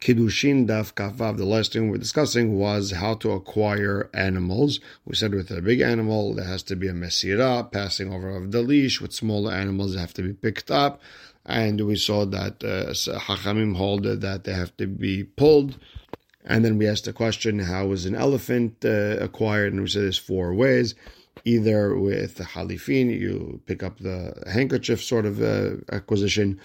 Kiddushin Daf Kafav. The last thing we were discussing was how to acquire animals. We said with a big animal, there has to be a mesira, passing over of the leash. With smaller animals, they have to be picked up. And we saw that uh, Hachamim hold that they have to be pulled. And then we asked the question, how is an elephant uh, acquired? And we said there's four ways. Either with halifin, you pick up the handkerchief sort of uh, acquisition,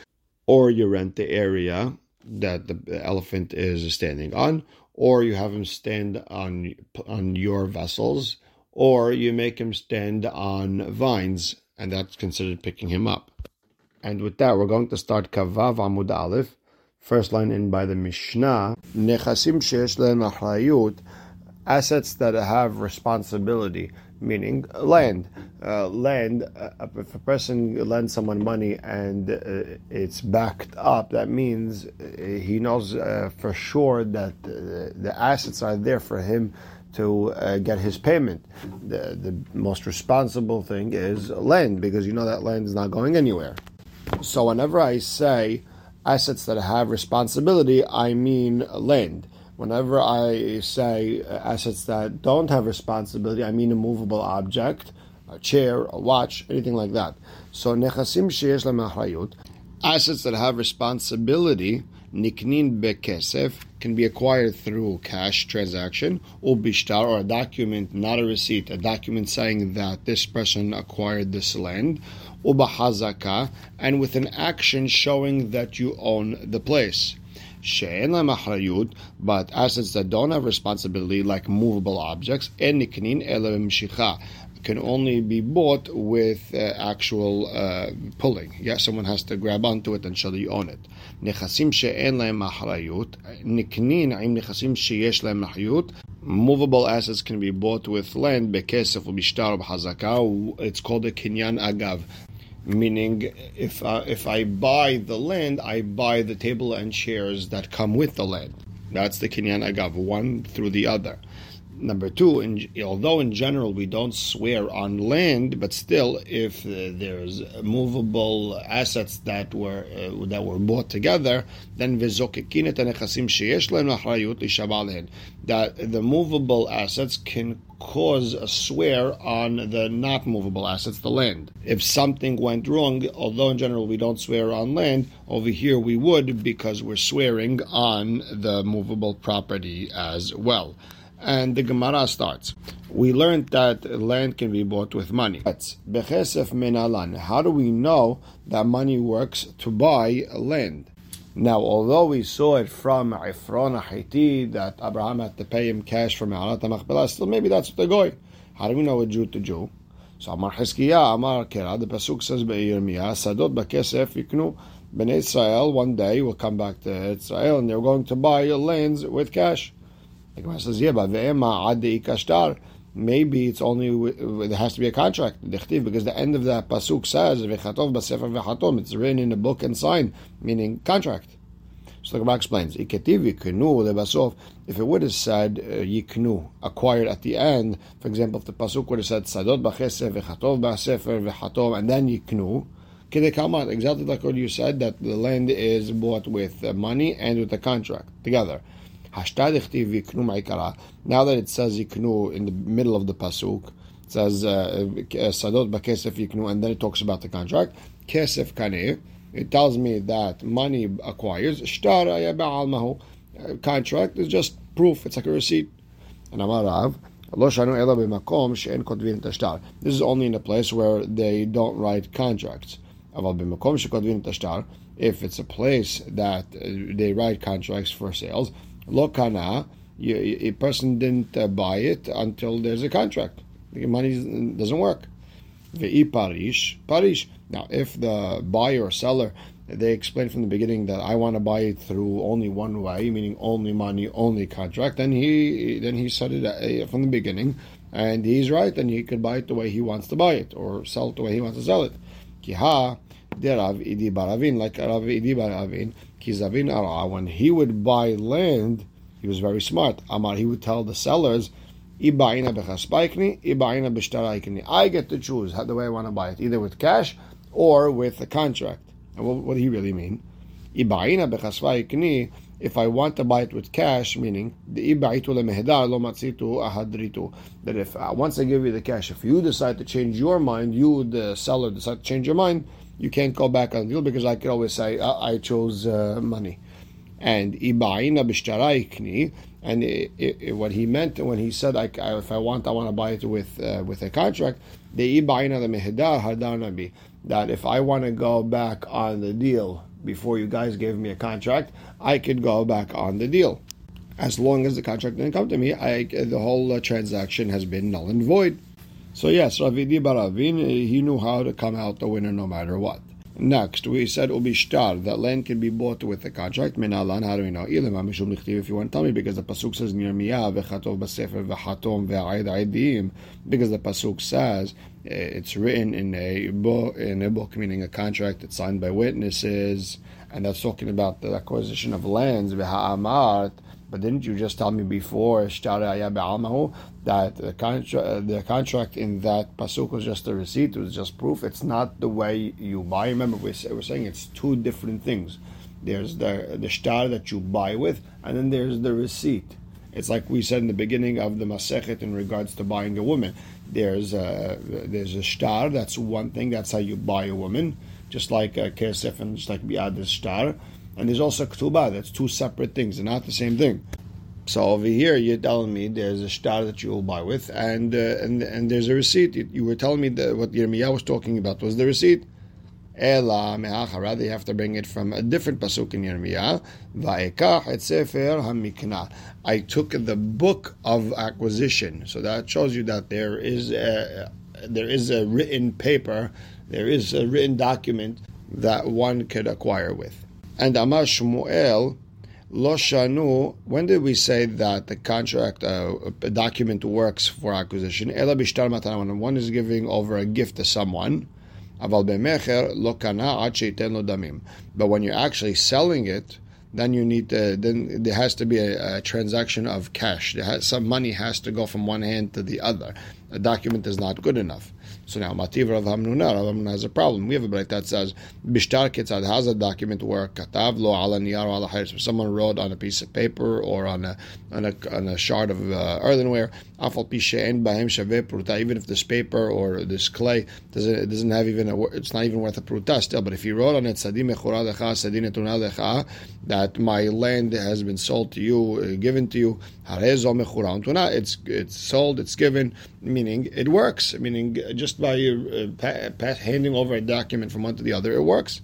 or you rent the area that the elephant is standing on, or you have him stand on on your vessels, or you make him stand on vines, and that's considered picking him up. And with that, we're going to start Kavav Amud Aleph, first line in by the Mishnah. Nechasim shesh assets that have responsibility meaning land. Uh, land, uh, if a person lends someone money and uh, it's backed up, that means uh, he knows uh, for sure that the assets are there for him to uh, get his payment. The, the most responsible thing is land because you know that land is not going anywhere. So whenever I say assets that have responsibility, I mean land. Whenever I say assets that don't have responsibility, I mean a movable object, a chair, a watch, anything like that. So nechasim sheyesh lemachrayut, assets that have responsibility, niknin bekesef, can be acquired through cash transaction, or bishtar, or a document, not a receipt, a document saying that this person acquired this land, ubahazaka, and with an action showing that you own the place but assets that don't have responsibility, like movable objects, can only be bought with uh, actual uh, pulling. Yeah, someone has to grab onto it and show that you own it. Movable assets can be bought with land, It's called a kinyan agav meaning if uh, if I buy the land, I buy the table and chairs that come with the land. That's the kinyan agav, one through the other. Number two, in, although in general we don't swear on land, but still, if uh, there's movable assets that were uh, that were bought together, then that the movable assets can cause a swear on the not movable assets, the land. If something went wrong, although in general we don't swear on land, over here we would because we're swearing on the movable property as well. And the Gemara starts. We learned that land can be bought with money. How do we know that money works to buy land? Now, although we saw it from Ifron Haiti that Abraham had to pay him cash from Ma'arat HaMachpelah, still maybe that's the goy. How do we know a Jew to Jew? So Amar Hizkiah, Amar Kera, the Pasuk says Be'yirmiyah, Sadot Bakesef Yiknu, Bnei Israel, one day will come back to Israel and they're going to buy your lands with cash. The Gemara says, yeah, but kashtar. Maybe it's only there has to be a contract, because the end of that pasuk says It's written in a book and signed, meaning contract. So the Gemara explains, If it would have said uh, yiknu, acquired at the end, for example, if the pasuk would have said sadot b'chesef v'chatov b'sefer v'chatom, and then yiknu, exactly like what you said, that the land is bought with uh, money and with a contract together. Now that it says yiknu in the middle of the pasuk, it says uh, sadot b'kesef yiknu, and then it talks about the contract. Kesef kaneh. It tells me that money acquires. Shtara ba'almahu. Contract is just proof. It's like a receipt. And Amarav. This is only in a place where they don't write contracts. If it's a place that uh, they write contracts for sales, Lo kana, a person didn't uh, buy it until there's a contract. The money doesn't work. Ve'i parish, parish. Now, if the buyer or seller they explain from the beginning that I want to buy it through only one way, meaning only money, only contract, then he then he said it uh, from the beginning, and he's right, and he could buy it the way he wants to buy it, or sell it the way he wants to sell it. Kiha derav Idi bar Avin, like Rav Idi bar Avin, Kizavin Ara, when he would buy land, he was very smart. Amar, he would tell the sellers, I get to choose the way I want to buy it, either with cash or with a contract. And what, what do he really mean? if I want to buy it with cash, meaning the that if uh, once I give you the cash, if you decide to change your mind, you the seller decide to change your mind, you can't go back on the deal because I could always say I, I chose uh, money. And and it, it, what he meant when he said, I, I, if I want, I want to buy it with uh, with a contract. The hadanabi that if I want to go back on the deal before you guys gave me a contract, I could go back on the deal. As long as the contract didn't come to me, I, the whole uh, transaction has been null and void. So yes, Rav Idi bar Avin, he knew how to come out the winner no matter what. Next, we said ubishtar that land can be bought with a contract. Minalan, how do we know? If you want to tell me, because the pasuk says near miyah v'chatov b'sefer v'chatom v'aid aidim, because the pasuk says eh, it's written in a book, in a book meaning a contract that's signed by witnesses, and that's talking about the acquisition of lands v'ha'amart. But didn't you just tell me before that the contract, the contract in that pasuk was just a receipt, it was just proof. It's not the way you buy. Remember, we're, we're saying it's two different things. There's the the shtar that you buy with, and then there's the receipt. It's like we said in the beginning of the Masechet in regards to buying a woman. There's a there's a shtar. That's one thing. That's how you buy a woman. Just like a kesef and just like biad the shtar and there's also ketubah. That's two separate things. They're not the same thing. So over here, you're telling me there's a shtar that you will buy with, and uh, and and there's a receipt. You, you were telling me that what Yirmiyah was talking about was the receipt. Ela rather you have to bring it from a different pasuk in Yirmiyah. Va'ekach et sefer hamikna. I took the book of acquisition, so that shows you that there is a, there is a written paper, there is a written document that one could acquire with. And Amar Shmuel, Lo Shanu, when did we say that the contract, uh, a document works for acquisition? Ela Bishtar when one is giving over a gift to someone. Aval Lo Kana Lo Damim. But when you're actually selling it, then you need to, then there has to be a, a transaction of cash. Has, some money has to go from one hand to the other. A document is not good enough. So now, Mativ Rav Hamnuna, Rav Hamnuna has a problem. We have a Braita that says, Bishtar Kitzad has a document where Katav lo ala niyar ala. Someone wrote on a piece of paper or on a on a, on a shard of uh, earthenware, Even if this paper or this clay doesn't, it doesn't have even a, it's not even worth a Pruta still. But if he wrote on it, that my land has been sold to you, uh, given to you, it's it's sold, it's given, meaning it works. Meaning just by uh, handing over a document from one to the other, it works.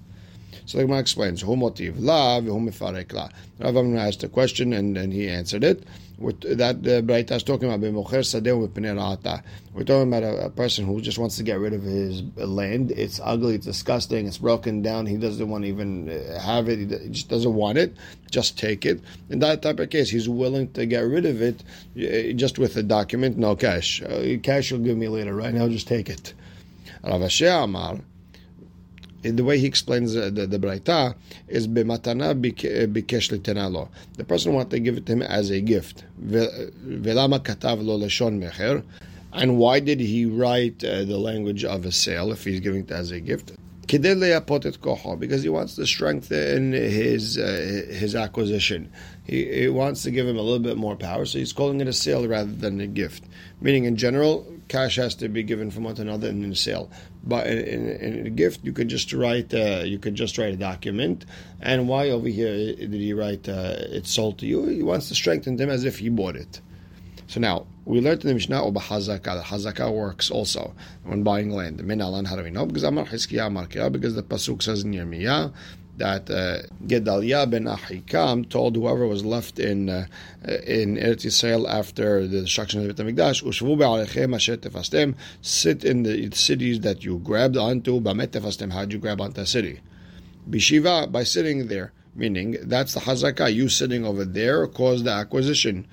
So the Gemara explains, "Who motiv la v'hu mifarek la." Rav asked a question and, and he answered it. That uh, Braita is talking about b'mocher sadeh v'pnei We're talking about a, a, person who just wants to get rid of his land. It's ugly, it's disgusting, it's broken down. He doesn't want to even uh, have it. He just doesn't want it. Just take it. In that type of case, he's willing to get rid of it uh, just with a document, no cash. Uh, cash you'll give me later. Right now, just take it. Rav Amar the way he explains the, the, the Braita is b'matana bikesh l'tenalo. The person wants to give it to him as a gift. Velama katav lo leshon mecher. And why did he write uh, the language of a sale if he's giving it as a gift? Because he wants to strengthen his uh, his acquisition. He, he wants to give him a little bit more power, so he's calling it a sale rather than a gift. Meaning, in general, cash has to be given from one to another in a sale. But in, in, in, a gift, you could just write uh, you could just write a document. And why over here did he write uh, it's sold to you? He wants to strengthen them as if he bought it. So now we learned in the Mishnah about Hazaka. The Hazaka works also when buying land. Minalan, how do we know? Because Amar Hiskiya Amar because the pasuk says in Yirmiyah that uh, Gedaliah ben Ahikam told whoever was left in uh, in Eretz Yisrael after the destruction of the Beit Hamikdash, "Ushvu be'alechem asher tefastem." Sit in the cities that you grabbed onto. Bamet tefastem. How did you grab onto a city? Bishiva by sitting there, meaning that's the hazakah. You sitting over there caused the acquisition.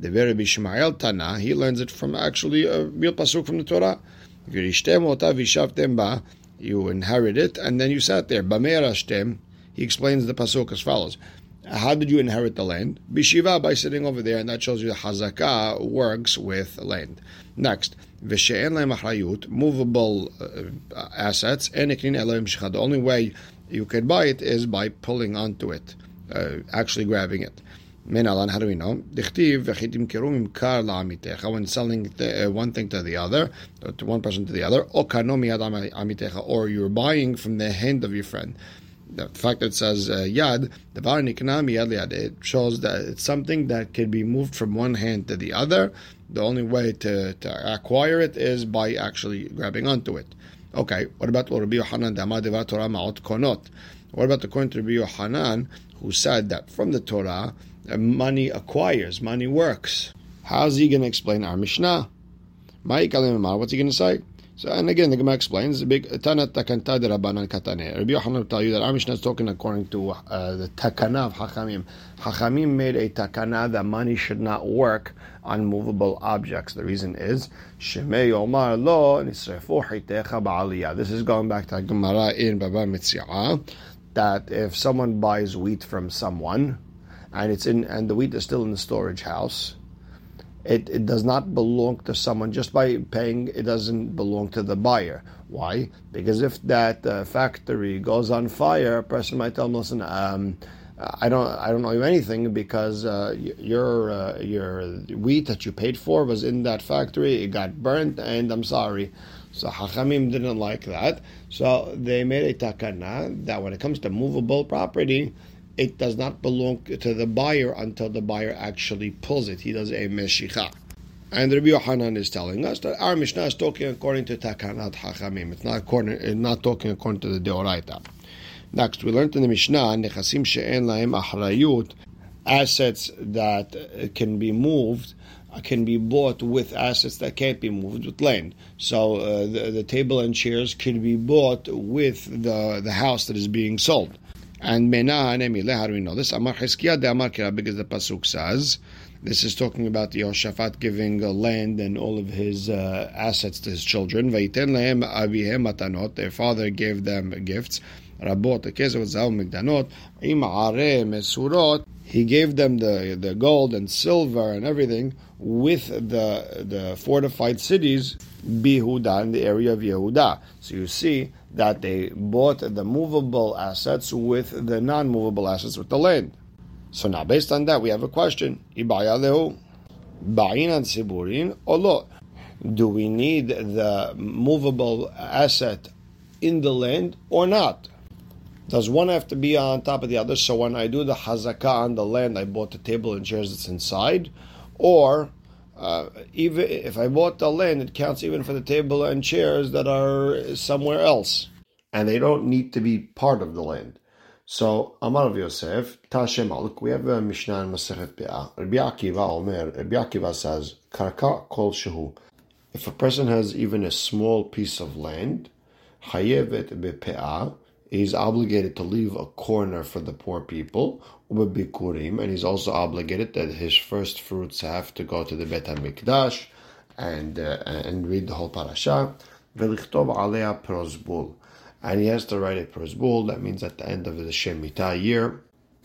The very Bishmael Tana, he learns it from actually a real pasuk from the Torah. You inherit it, and then you sat there. Bamerashtem, he explains the pasuk as follows. How did you inherit the land? Bishiva, by sitting over there, and that shows you the hazakah works with land. Next, v'she'en le'machrayut, movable uh, assets, the only way you can buy it is by pulling onto it. uh, actually grabbing it. Menalan, how do we know? When selling the, uh, one thing to the other, to one person to the other, or you're buying from the hand of your friend. The fact that it says uh, yad, it shows that it's something that can be moved from one hand to the other. The only way to, to acquire it is by actually grabbing onto it. Okay, what about Rabbi Yohanan? What about the point of Rabbi Yohanan, who said that from the Torah, money acquires, money works. How's he going to explain our Mishnah? What's he going to say? So, and again, the Gemara explains, Takanta de Rabbanan Katane. Rabbi Yochanan will tell you that our Mishnah is talking according to uh, the Takana of Hachamim. Hachamim made a Takana that money should not work on movable objects. The reason is, Omar. This is going back to Gemara in Baba Metzia, that if someone buys wheat from someone, and it's in and the wheat is still in the storage house. It, it does not belong to someone just by paying. It doesn't belong to the buyer. Why? Because if that uh, factory goes on fire, a person might tell them, "Listen, um, I don't, I don't owe you anything because uh, your uh, your wheat that you paid for was in that factory. It got burnt, and I'm sorry." So Hachamim didn't like that. So they made a takana that when it comes to movable property, it does not belong to the buyer until the buyer actually pulls it. He does a meshicha. And Rabbi Yohanan is telling us that our Mishnah is talking according to Takanat Hachamim. It's not, according, not talking according to the Deoraita. Next, we learned in the Mishnah, Nechasim she'en lahem ahrayut, assets that can be moved can be bought with assets that can't be moved with land. So uh, the, the table and chairs can be bought with the, the house that is being sold. And Mena Emile, how do we know this? Amar Chizkiah de Amar Kira, because the Pasuk says, this is talking about Yehoshaphat giving land and all of his uh, assets to his children. Vaiten lehem avihem matanot, their father gave them gifts. Rabot, kesef zav migdanot, im mesurot, he gave them the, the gold and silver and everything with the the fortified cities, Bihuda, in the area of Yehuda. So you see that they bought the movable assets with the non-movable assets with the land. So now, based on that, we have a question: Ibayalehu, Ba'inan Siburin or Do we need the movable asset in the land or not? Does one have to be on top of the other? So when I do the hazakah on the land, I bought the table and chairs that's inside, or uh, even if I bought the land, it counts even for the table and chairs that are somewhere else, and they don't need to be part of the land. So Amar of Yosef, Tashem we have a Mishnah in Masechet Pe'ah. Rabbi Akiva Omer, Rabbi Akiva says, Karka kol shehu. If a person has even a small piece of land, Hayevet be'pe'ah, he's obligated to leave a corner for the poor people, and he's also obligated that his first fruits have to go to the Bet HaMikdash and, uh, and read the whole parasha. And he has to write a prosbul. That means at the end of the Shemitah year,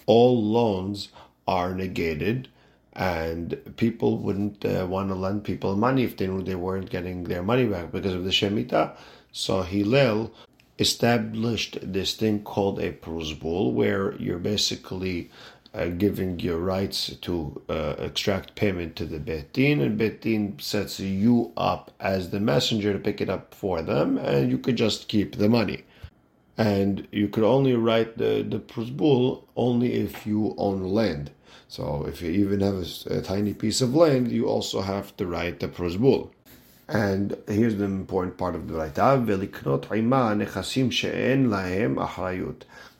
all loans are negated and people wouldn't uh, want to lend people money if they knew they weren't getting their money back because of the Shemitah. So Hillel established this thing called a prosbul, where you're basically uh, giving your rights to uh, extract payment to the beit din, and beit din sets you up as the messenger to pick it up for them, and you could just keep the money. And you could only write the the prosbul only if you own land. So if you even have a, a tiny piece of land, you also have to write the prosbul. And here's the important part of the lahem.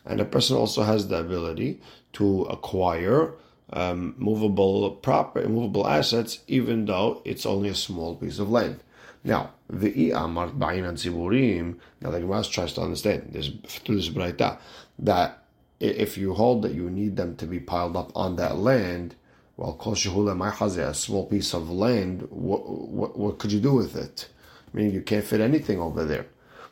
And a person also has the ability to acquire um, movable proper movable assets, even though it's only a small piece of land. Now, the amar ba'in and ziburim. Now the Gemara tries to understand this through this Braita that if you hold that you need them to be piled up on that land, well, kol shehula a small piece of land, what, what, what could you do with it? I mean, you can't fit anything over there.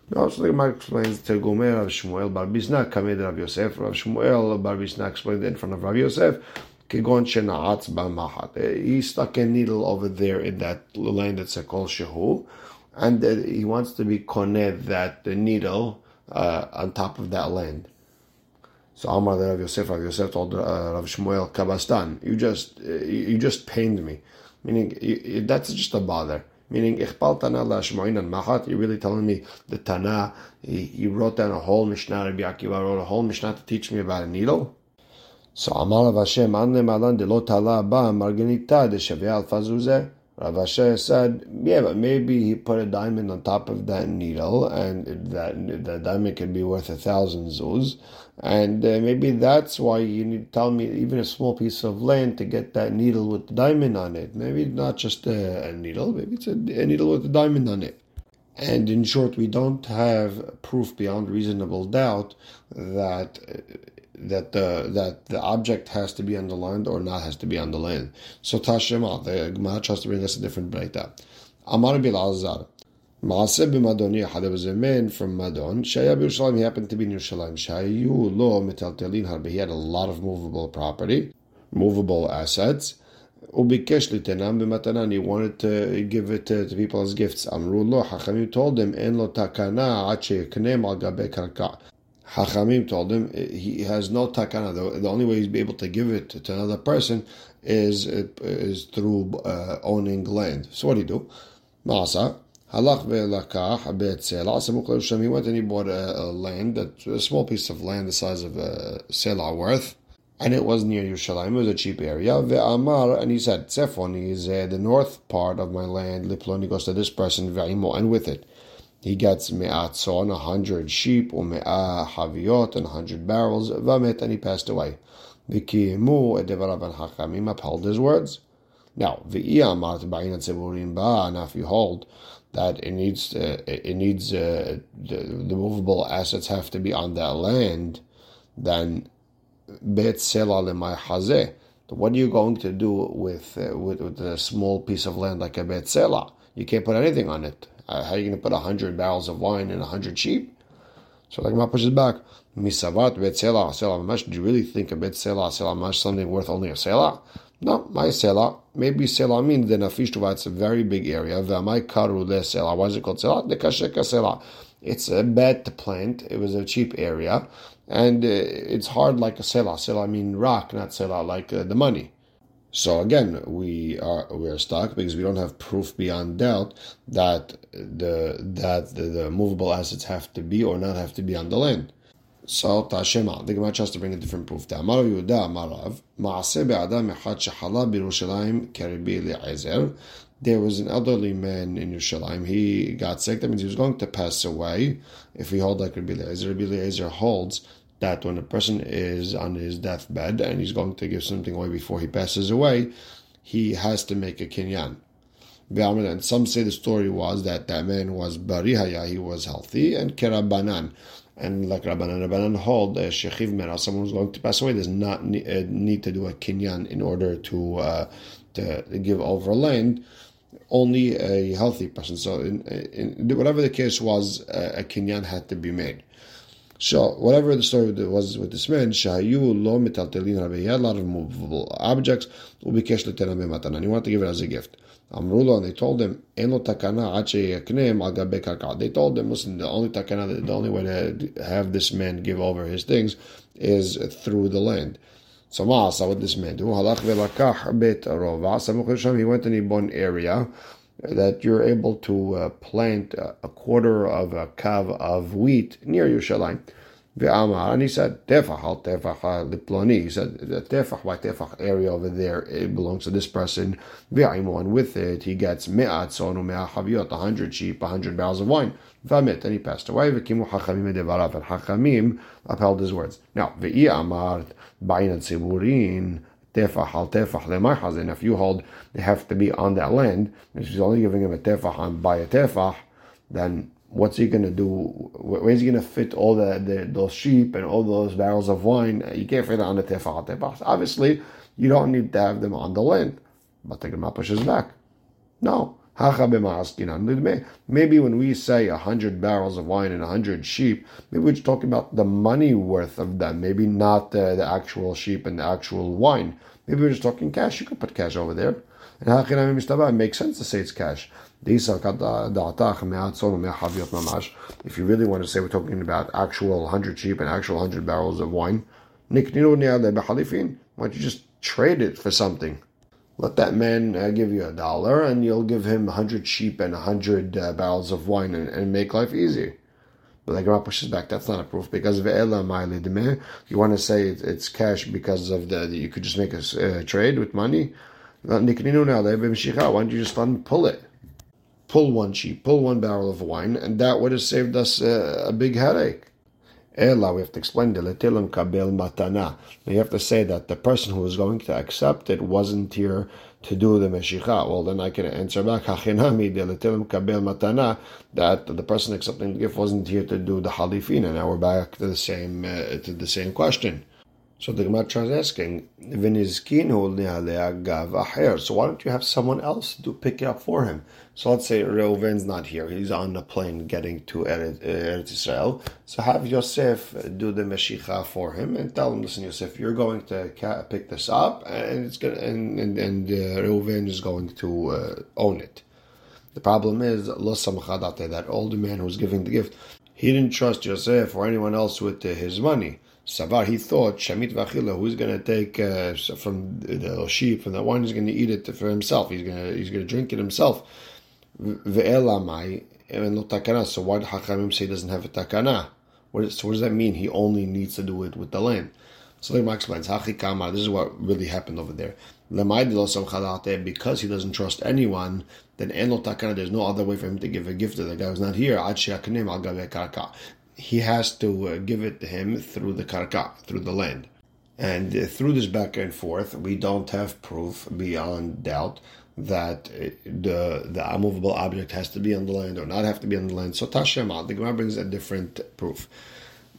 No, so the Gemara explains Gomer of Shmuel Bar Bisna, Kamed Rav Yosef, Rav Shmuel Bar Bisna explained in front of Rav Yosef, Kegon Shena'atz. He stuck a needle over there in that land that's a kol shehu, and he wants to be koned that the needle uh, on top of that land. So Amar Rav Yosef, Rav Yosef told uh, Rav Shmuel Kabastan, you just uh, you just pained me, meaning that's just a bother. Meaning, Ichbal Tana Lashmoinan Mahat, you're really telling me the Tana, he, he wrote down a whole Mishnah, Rabbi Akiva wrote a whole Mishnah to teach me about a needle? So Amar Rav Ashi, Anne Malan de Lo Tala Ba Marganita de Shaveh Al Fazuzeh, Rav Asher said, yeah, but maybe he put a diamond on top of that needle, and that the diamond could be worth a thousand zuz, and uh, maybe that's why you need to tell me even a small piece of land to get that needle with the diamond on it. Maybe not just a, a needle, maybe it's a, a needle with a diamond on it. And in short, we don't have proof beyond reasonable doubt that that the that the object has to be on the land or not has to be on the land. So Tashema, the Gemara tries to bring us a different breakdown. Amar bil Azar. Maaseh b'Madoni, there was a man from Madon, Shaya b'Yerushalayim, he happened to be in Yerushalayim. Shayu lo metaltelin harbe, he had a lot of movable property, movable assets. Ubikesh litenam b'matanan, he wanted to give it to, to people as gifts. Amru lo, Hachamim told him, en lo takana ad sheyeknem al gabe karka. Hachamim told him he has no takana. The, the only way he's be able to give it to another person is is through uh, owning land. So what do you do? Masa halach ve'lakach bet selah. He went and he bought a, a land, a small piece of land the size of a selah worth, and it was near Yerushalayim. It was a cheap area. Ve'amar, and he said, Tzefon is uh, the north part of my land. Liploni goes to this person, ve'imo, and with it he gets me'atzon, a hundred sheep, or me'ah haviot, and a hundred barrels, v'amet, and he passed away. V'kimu edevarav and hachamim upheld his words. Now, v'iyamart ba'in tzeburim ba, now if you hold that it needs, it needs, uh, the, the movable assets have to be on that land, then bet sela lemay. What are you going to do with, uh, with, with a small piece of land like a bet sela? You can't put anything on it. Uh, how are you going to put 100 barrels of wine in 100 sheep? So the Gemara pushes back. Misavat bet selah selah Do you really think a bet selah selah something worth only a selah? No, my selah. Maybe selah means the nafish tuva. It's a very big area. V'amai karu le selah. Why is it called selah? Dekasheka selah. It's a to plant. It was a cheap area, and uh, it's hard like a selah. Selah mean rock, not selah like uh, the money. So again, we are we are stuck because we don't have proof beyond doubt that the that the, the movable assets have to be or not have to be on the land. So Tashema, the Gemara tries to bring a different proof. Amar Yehuda Amarav Maaseh be'adam echad shechala b'Yerushalayim keribi Eliezer. There was an elderly man in Yerushalayim. He got sick. That means he was going to pass away. If we hold like Rabbi Eliezer, Rabbi Eliezer holds that when a person is on his deathbed and he's going to give something away before he passes away, he has to make a kinyan. And some say the story was that that man was barihaya, he was healthy, and kerabanan. And like Rabbanan, Rabbanan hold a shechiv mera, someone who's going to pass away does not need, uh, need to do a kinyan in order to uh, to give over land. Only a healthy person. So, in, in, whatever the case was, uh, a kinyan had to be made. So whatever the story was with this man, Shayu lo mitaltelin rabbi, he had a lot of movable objects. He wanted to give it as a gift. Amrulo, and they told him, They told him, listen, the only takana, the only way to have this man give over his things is through the land. So ma'asa, what this man do? He went and he bought area that you're able to uh, plant a quarter of a kav of wheat near Yerushalayim. And he said, Tefach al Tefach Liploni. He said, the Tefach by Tefach area over there, it belongs to this person. And with it, he gets Me'at Sonu Me'ah Haviyot, 100 sheep, 100 barrels of wine. V'amit, and he passed away. V'kimu Hachamim Edevarav, and Hachamim upheld his words. Now, V'i Amar, Bayin Tziburin, tefach al tefach lemarchaz. if you hold they have to be on that land, if he's only giving him a tefach on by a tefach, then what's he going to do? Where's he going to fit all the, the, those sheep and all those barrels of wine? Uh, you can't fit it on the tefach al tefach. Obviously, you don't need to have them on the land. But the Gemara pushes back. No. Maybe when we say a hundred barrels of wine and a hundred sheep, maybe we're just talking about the money worth of them, maybe not the, the actual sheep and the actual wine. Maybe we're just talking cash. You could put cash over there. And how can I makes sense to say it's cash. If you really want to say we're talking about actual 100 sheep and actual 100 barrels of wine, Why don't you just trade it for something? Let that man uh, give you a dollar, and you'll give him a hundred sheep and a hundred uh, barrels of wine, and, and, make life easy. But the Gemara pushes back. That's not a proof because of Ela. You want to say it's cash because of the you could just make a uh, trade with money. Why don't you just let him pull it? Pull one sheep, pull one barrel of wine, and that would have saved us uh, a big headache. Ela, we have to explain the letilim kabel matana. You have to say that the person who was going to accept it wasn't here to do the meshicha. Well, then I can answer back hachinami the letilim kabel matana that the person accepting the gift wasn't here to do the halifina. Now we're back to the same uh, to the same question. So the Gemara is asking, So why don't you have someone else to pick it up for him? So let's say Reuven's not here; he's on the plane getting to Eretz Israel. So have Yosef do the meshicha for him and tell him, "Listen, Yosef, you're going to pick this up, and it's going and and, and uh, Reuven is going to uh, own it." The problem is that older man who was giving the gift, he didn't trust Yosef or anyone else with uh, his money. Savar, he thought, Shamit Vachila, who's going to take uh, from the sheep, from the wine, he's going to eat it for himself. He's going to he's going to drink it himself. Ve'elamai, and no takana. So why did Hachamim say he doesn't have a takana? What, is, so what does that mean? He only needs to do it with the land. So the Gemara explains, Hachikama, this is what really happened over there. Because he doesn't trust anyone, then there's no other way for him to give a gift to the guy who's not here he has to uh, give it to him through the karka, through the land. And uh, through this back and forth, we don't have proof beyond doubt that uh, the the immovable object has to be on the land or not have to be on the land. So Tashema, the Gemara brings a different proof.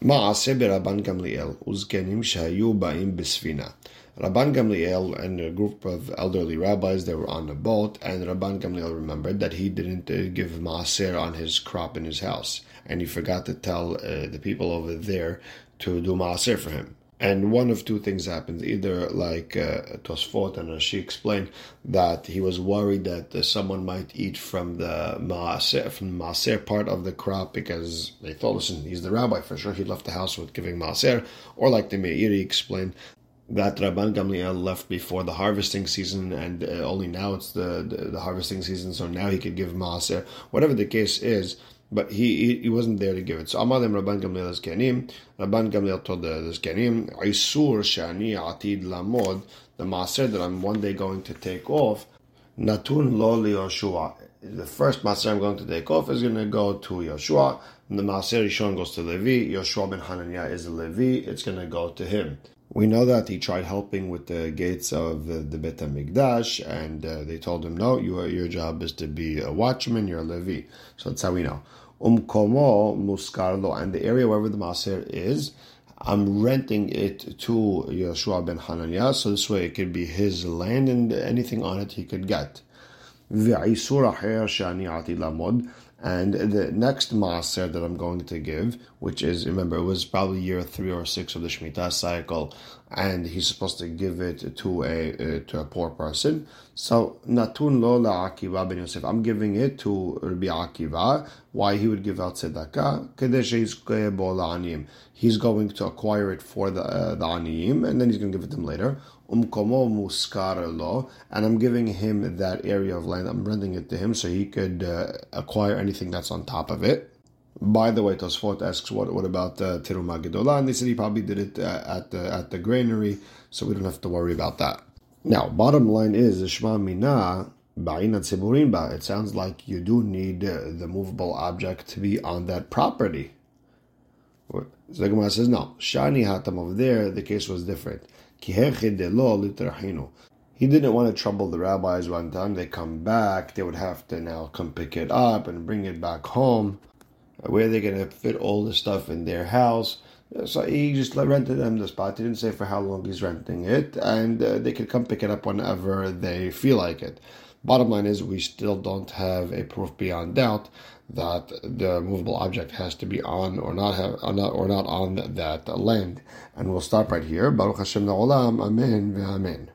Ma'aseh Rabban Gamliel uzkenim shayu ba'im besfina. Rabban Gamliel and a group of elderly rabbis they were on a boat, and Rabban Gamliel remembered that he didn't uh, give maaser on his crop in his house and he forgot to tell uh, the people over there to do maaser for him. And one of two things happened. Either, like uh, Tosfot and she explained, that he was worried that uh, someone might eat from the maaser, from maaser part of the crop because they thought, listen, he's the rabbi, for sure he left the house with giving maaser. Or like the Meiri explained, that Rabban Gamliel left before the harvesting season, and uh, only now it's the, the, the harvesting season, so now he could give maaser. Whatever the case is, but he, he, wasn't there to give it. So Amadim Rabban Gamliel Zkanim, Rabban Gamliel told the, Zkanim, Isur Shani Atid Lamod, the Maser that I'm one day going to take off, Natun Lo Yoshua. The first Maser I'm going to take off is going to go to Yoshua. And the Maser Rishon goes to Levi. Yoshua ben Hananiah is a Levi. It's going to go to him. We know that he tried helping with the gates of the, Bet HaMikdash, and uh, they told him, no, you, your job is to be a watchman, you're a Levi. So that's how we know umkomo muskarlo, and the area wherever the maser is, I'm renting it to Yeshua ben Hananiah, so this way it could be his land and anything on it he could get. And the next Maaser that I'm going to give, which is, remember, it was probably year three or six of the Shemitah cycle, and he's supposed to give it to a uh, to a poor person. So Natun lo Akiva ben Yosef. I'm giving it to Rabbi Akiva. Why he would give out tzedakah? He's going to acquire it for the uh, the aniyim, and then he's going to give it to them later and I'm giving him that area of land. I'm renting it to him so he could uh, acquire anything that's on top of it. By the way, Tosfot asks, what what about uh, Teruma Gedolah? And they said he probably did it uh, at the at the granary, so we don't have to worry about that. Now, bottom line is Shema Mina It sounds like you do need uh, the movable object to be on that property. Zagma says no. Shani Hatam over there, the case was different. He didn't want to trouble the rabbis one time. They come back, they would have to now come pick it up and bring it back home. Where are they going to fit all the stuff in their house? So he just rented them the spot. He didn't say for how long he's renting it, and uh, they could come pick it up whenever they feel like it. Bottom line is, we still don't have a proof beyond doubt that the movable object has to be on or not have or not, or not on that land. And we'll stop right here. Baruch Hashem Amen. Amen.